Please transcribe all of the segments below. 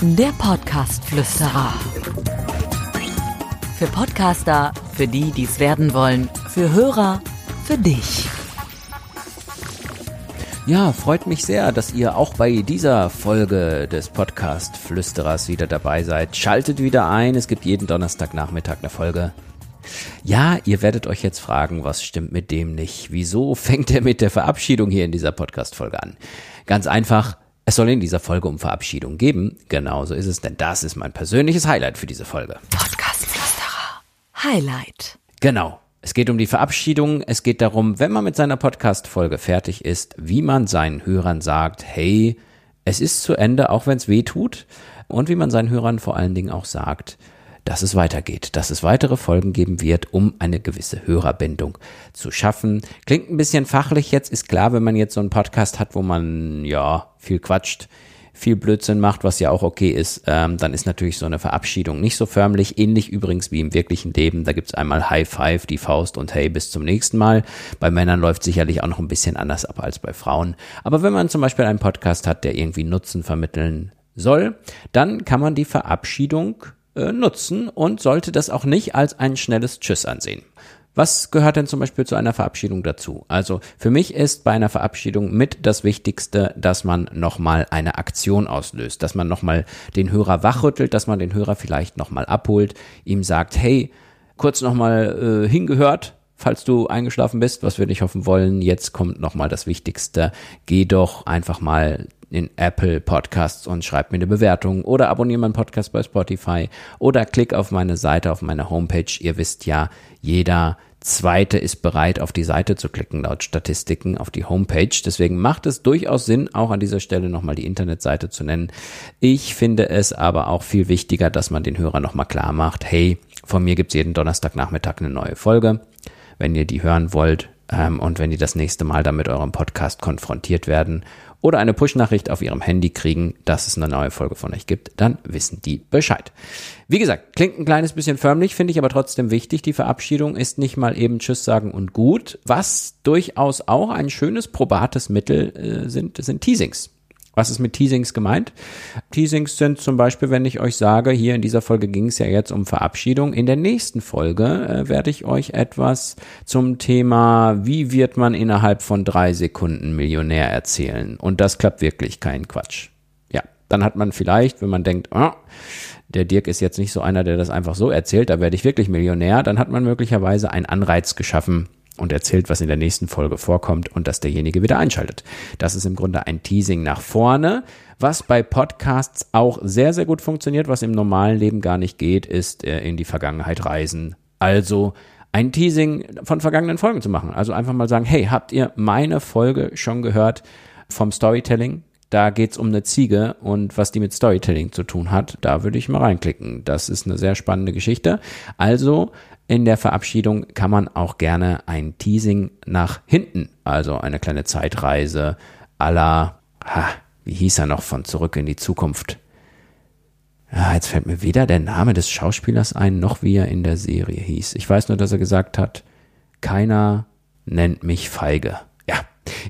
Der Podcast-Flüsterer. Für Podcaster, für die, die es werden wollen, für Hörer, für dich. Ja, freut mich sehr, dass ihr auch bei dieser Folge des Podcast Flüsterers wieder dabei seid. Schaltet wieder ein, es gibt jeden Donnerstagnachmittag eine Folge. Ja, ihr werdet euch jetzt fragen, was stimmt mit dem nicht? Wieso fängt er mit der Verabschiedung hier in dieser Podcast-Folge an? Ganz einfach, es soll in dieser Folge um Verabschiedung geben. Genauso ist es, denn das ist mein persönliches Highlight für diese Folge. Podcast-Flüsterer. Highlight. Genau. Es geht um die Verabschiedung. Es geht darum, wenn man mit seiner Podcast-Folge fertig ist, wie man seinen Hörern sagt, hey, es ist zu Ende, auch wenn es weh tut. Und wie man seinen Hörern vor allen Dingen auch sagt, dass es weitergeht, dass es weitere Folgen geben wird, um eine gewisse Hörerbindung zu schaffen. Klingt ein bisschen fachlich jetzt, ist klar, wenn man jetzt so einen Podcast hat, wo man ja viel quatscht, viel Blödsinn macht, was ja auch okay ist, ähm, dann ist natürlich so eine Verabschiedung nicht so förmlich. Ähnlich übrigens wie im wirklichen Leben. Da gibt's einmal High Five, die Faust und Hey, bis zum nächsten Mal. Bei Männern läuft sicherlich auch noch ein bisschen anders ab als bei Frauen. Aber wenn man zum Beispiel einen Podcast hat, der irgendwie Nutzen vermitteln soll, dann kann man die Verabschiedung äh, nutzen und sollte das auch nicht als ein schnelles Tschüss ansehen. Was gehört denn zum Beispiel zu einer Verabschiedung dazu? Also für mich ist bei einer Verabschiedung mit das Wichtigste, dass man nochmal eine Aktion auslöst, dass man nochmal den Hörer wachrüttelt, dass man den Hörer vielleicht nochmal abholt, ihm sagt, hey, kurz nochmal äh, hingehört, falls du eingeschlafen bist, was wir nicht hoffen wollen, jetzt kommt nochmal das Wichtigste. Geh doch einfach mal in Apple Podcasts und schreib mir eine Bewertung oder abonniere meinen Podcast bei Spotify oder klick auf meine Seite, auf meine Homepage. Ihr wisst ja, jeder Zweite ist bereit, auf die Seite zu klicken, laut Statistiken, auf die Homepage. Deswegen macht es durchaus Sinn, auch an dieser Stelle nochmal die Internetseite zu nennen. Ich finde es aber auch viel wichtiger, dass man den Hörer nochmal klar macht, hey, von mir gibt's jeden Donnerstagnachmittag eine neue Folge. Wenn ihr die hören wollt und wenn ihr das nächste Mal dann mit eurem Podcast konfrontiert werden oder eine Push-Nachricht auf ihrem Handy kriegen, dass es eine neue Folge von euch gibt, dann wissen die Bescheid. Wie gesagt, klingt ein kleines bisschen förmlich, finde ich aber trotzdem wichtig. Die Verabschiedung ist nicht mal eben Tschüss sagen und gut. Was durchaus auch ein schönes probates Mittel äh, sind, sind Teasings. Was ist mit Teasings gemeint? Teasings sind zum Beispiel, wenn ich euch sage, hier in dieser Folge ging es ja jetzt um Verabschiedung. In der nächsten Folge äh, werde ich euch etwas zum Thema, wie wird man innerhalb von drei Sekunden Millionär erzählen. Und das klappt wirklich kein Quatsch. Ja, dann hat man vielleicht, wenn man denkt, oh, der Dirk ist jetzt nicht so einer, der das einfach so erzählt, da werde ich wirklich Millionär, dann hat man möglicherweise einen Anreiz geschaffen, und erzählt, was in der nächsten Folge vorkommt und dass derjenige wieder einschaltet. Das ist im Grunde ein Teasing nach vorne. Was bei Podcasts auch sehr, sehr gut funktioniert, was im normalen Leben gar nicht geht, ist äh, in die Vergangenheit reisen. Also ein Teasing von vergangenen Folgen zu machen. Also einfach mal sagen, hey, habt ihr meine Folge schon gehört vom Storytelling? Da geht's um eine Ziege und was die mit Storytelling zu tun hat, da würde ich mal reinklicken. Das ist eine sehr spannende Geschichte. Also in der Verabschiedung kann man auch gerne ein Teasing nach hinten, also eine kleine Zeitreise ha, wie hieß er noch von Zurück in die Zukunft? Ja, jetzt fällt mir weder der Name des Schauspielers ein, noch wie er in der Serie hieß. Ich weiß nur, dass er gesagt hat, keiner nennt mich feige.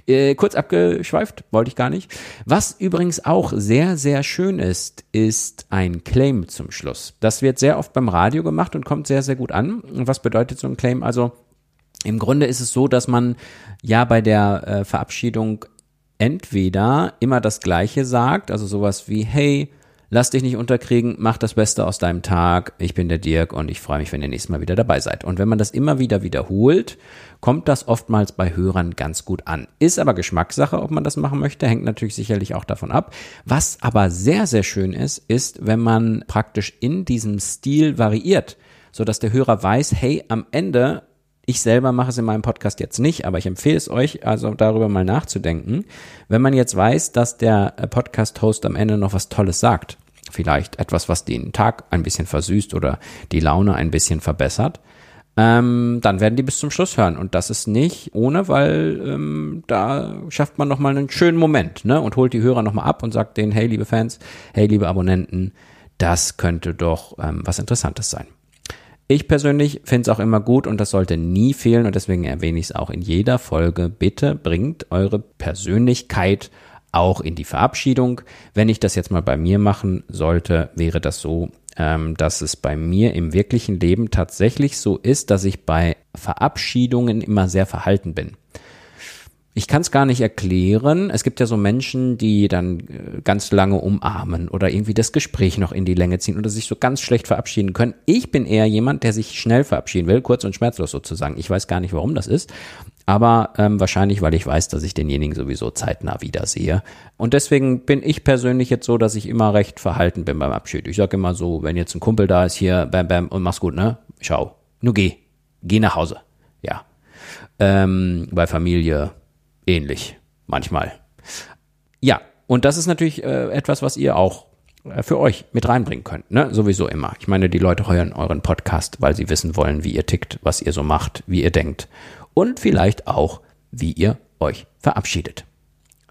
Äh, kurz abgeschweift, wollte ich gar nicht. Was übrigens auch sehr, sehr schön ist, ist ein Claim zum Schluss. Das wird sehr oft beim Radio gemacht und kommt sehr, sehr gut an. Was bedeutet so ein Claim? Also im Grunde ist es so, dass man ja bei der äh, Verabschiedung entweder immer das Gleiche sagt, also sowas wie, hey, Lass dich nicht unterkriegen, mach das Beste aus deinem Tag. Ich bin der Dirk und ich freue mich, wenn ihr nächstes Mal wieder dabei seid. Und wenn man das immer wieder wiederholt, kommt das oftmals bei Hörern ganz gut an. Ist aber Geschmackssache, ob man das machen möchte, hängt natürlich sicherlich auch davon ab. Was aber sehr, sehr schön ist, ist, wenn man praktisch in diesem Stil variiert, so dass der Hörer weiß, hey, am Ende ich selber mache es in meinem Podcast jetzt nicht, aber ich empfehle es euch, also darüber mal nachzudenken. Wenn man jetzt weiß, dass der Podcast-Host am Ende noch was Tolles sagt, vielleicht etwas, was den Tag ein bisschen versüßt oder die Laune ein bisschen verbessert, ähm, dann werden die bis zum Schluss hören. Und das ist nicht ohne, weil ähm, da schafft man nochmal einen schönen Moment ne? und holt die Hörer nochmal ab und sagt denen, hey liebe Fans, hey liebe Abonnenten, das könnte doch ähm, was Interessantes sein. Ich persönlich finde es auch immer gut und das sollte nie fehlen und deswegen erwähne ich es auch in jeder Folge. Bitte bringt eure Persönlichkeit auch in die Verabschiedung. Wenn ich das jetzt mal bei mir machen sollte, wäre das so, ähm, dass es bei mir im wirklichen Leben tatsächlich so ist, dass ich bei Verabschiedungen immer sehr verhalten bin. Ich kann es gar nicht erklären. Es gibt ja so Menschen, die dann äh, ganz lange umarmen oder irgendwie das Gespräch noch in die Länge ziehen oder sich so ganz schlecht verabschieden können. Ich bin eher jemand, der sich schnell verabschieden will, kurz und schmerzlos sozusagen. Ich weiß gar nicht, warum das ist, aber ähm, wahrscheinlich, weil ich weiß, dass ich denjenigen sowieso zeitnah wiedersehe. Und deswegen bin ich persönlich jetzt so, dass ich immer recht verhalten bin beim Abschied. Ich sage immer so, wenn jetzt ein Kumpel da ist, hier, bam, bam, und mach's gut, ne? Ciao. Nur geh. Geh nach Hause. Ja. Ähm, bei Familie ähnlich manchmal. Ja, und das ist natürlich äh, etwas, was ihr auch äh, für euch mit reinbringen könnt, ne? Sowieso immer. Ich meine, die Leute hören euren Podcast, weil sie wissen wollen, wie ihr tickt, was ihr so macht, wie ihr denkt und vielleicht auch, wie ihr euch verabschiedet.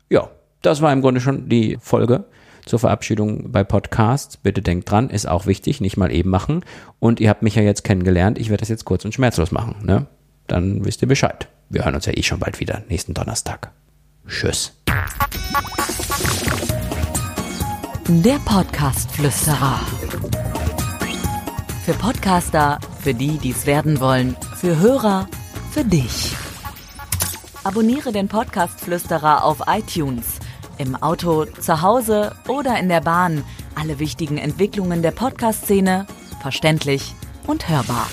Ja, das war im Grunde schon die Folge zur Verabschiedung bei Podcasts. Bitte denkt dran, ist auch wichtig, nicht mal eben machen. Und ihr habt mich ja jetzt kennengelernt. Ich werde das jetzt kurz und schmerzlos machen. Ne? Dann wisst ihr Bescheid. Wir hören uns ja eh schon bald wieder, nächsten Donnerstag. Tschüss. Der Podcast-Flüsterer. Für Podcaster, für die, die es werden wollen, für Hörer, für dich. Abonniere den Podcast-Flüsterer auf iTunes, im Auto, zu Hause oder in der Bahn. Alle wichtigen Entwicklungen der Podcast-Szene verständlich und hörbar.